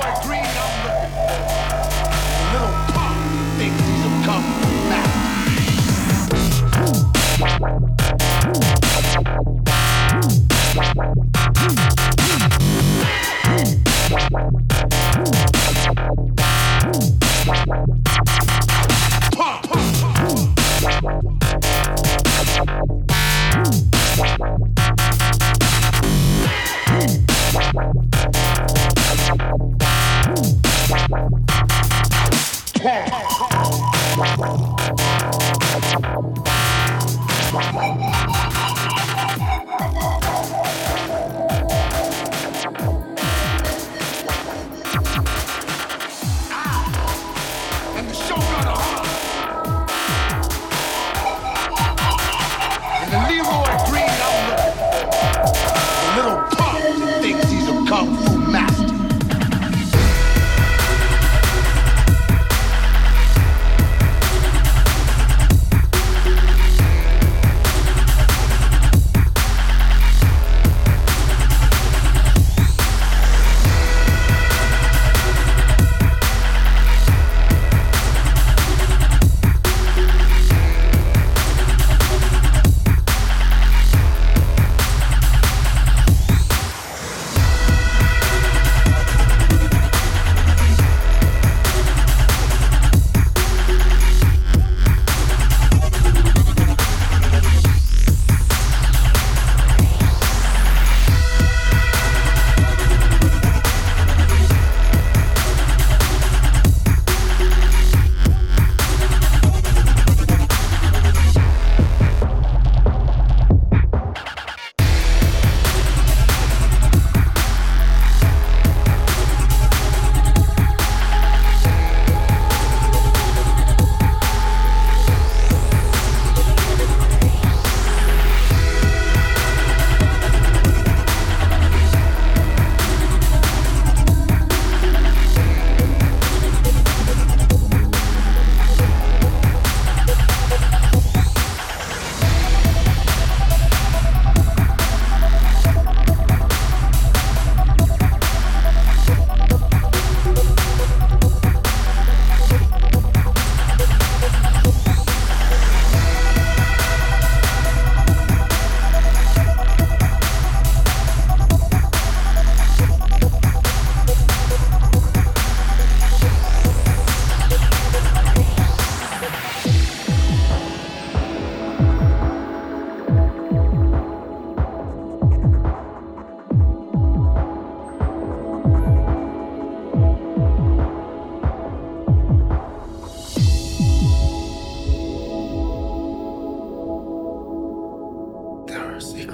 boy green number. Little pop thinks he's a cop. Pong.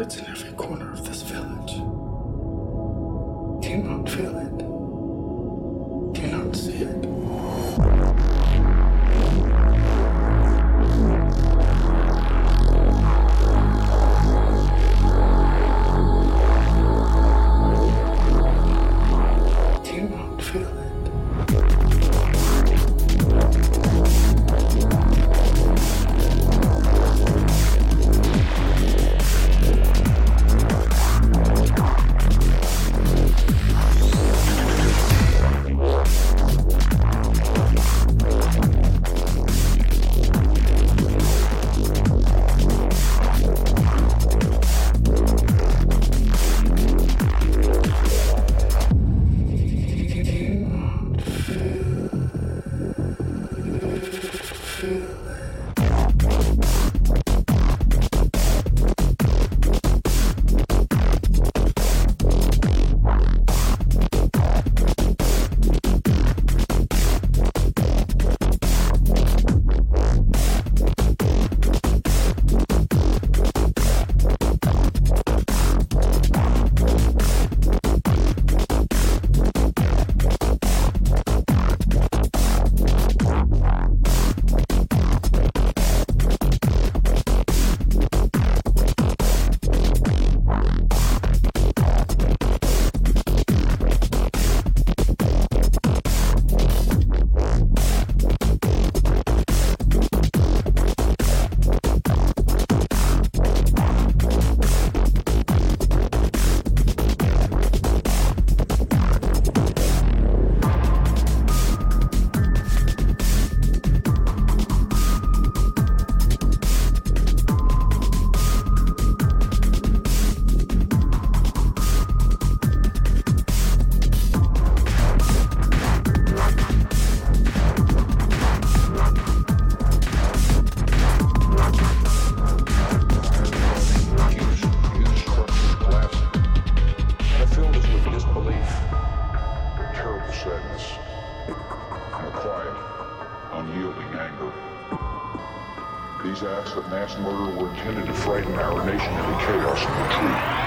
It's in every corner of this village. Do you not feel it? Chaos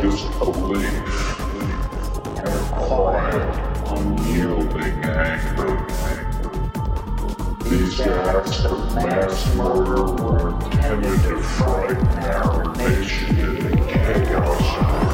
disbelief and a quiet, unyielding anger. These acts of mass murder were intended to frighten our nation into chaos.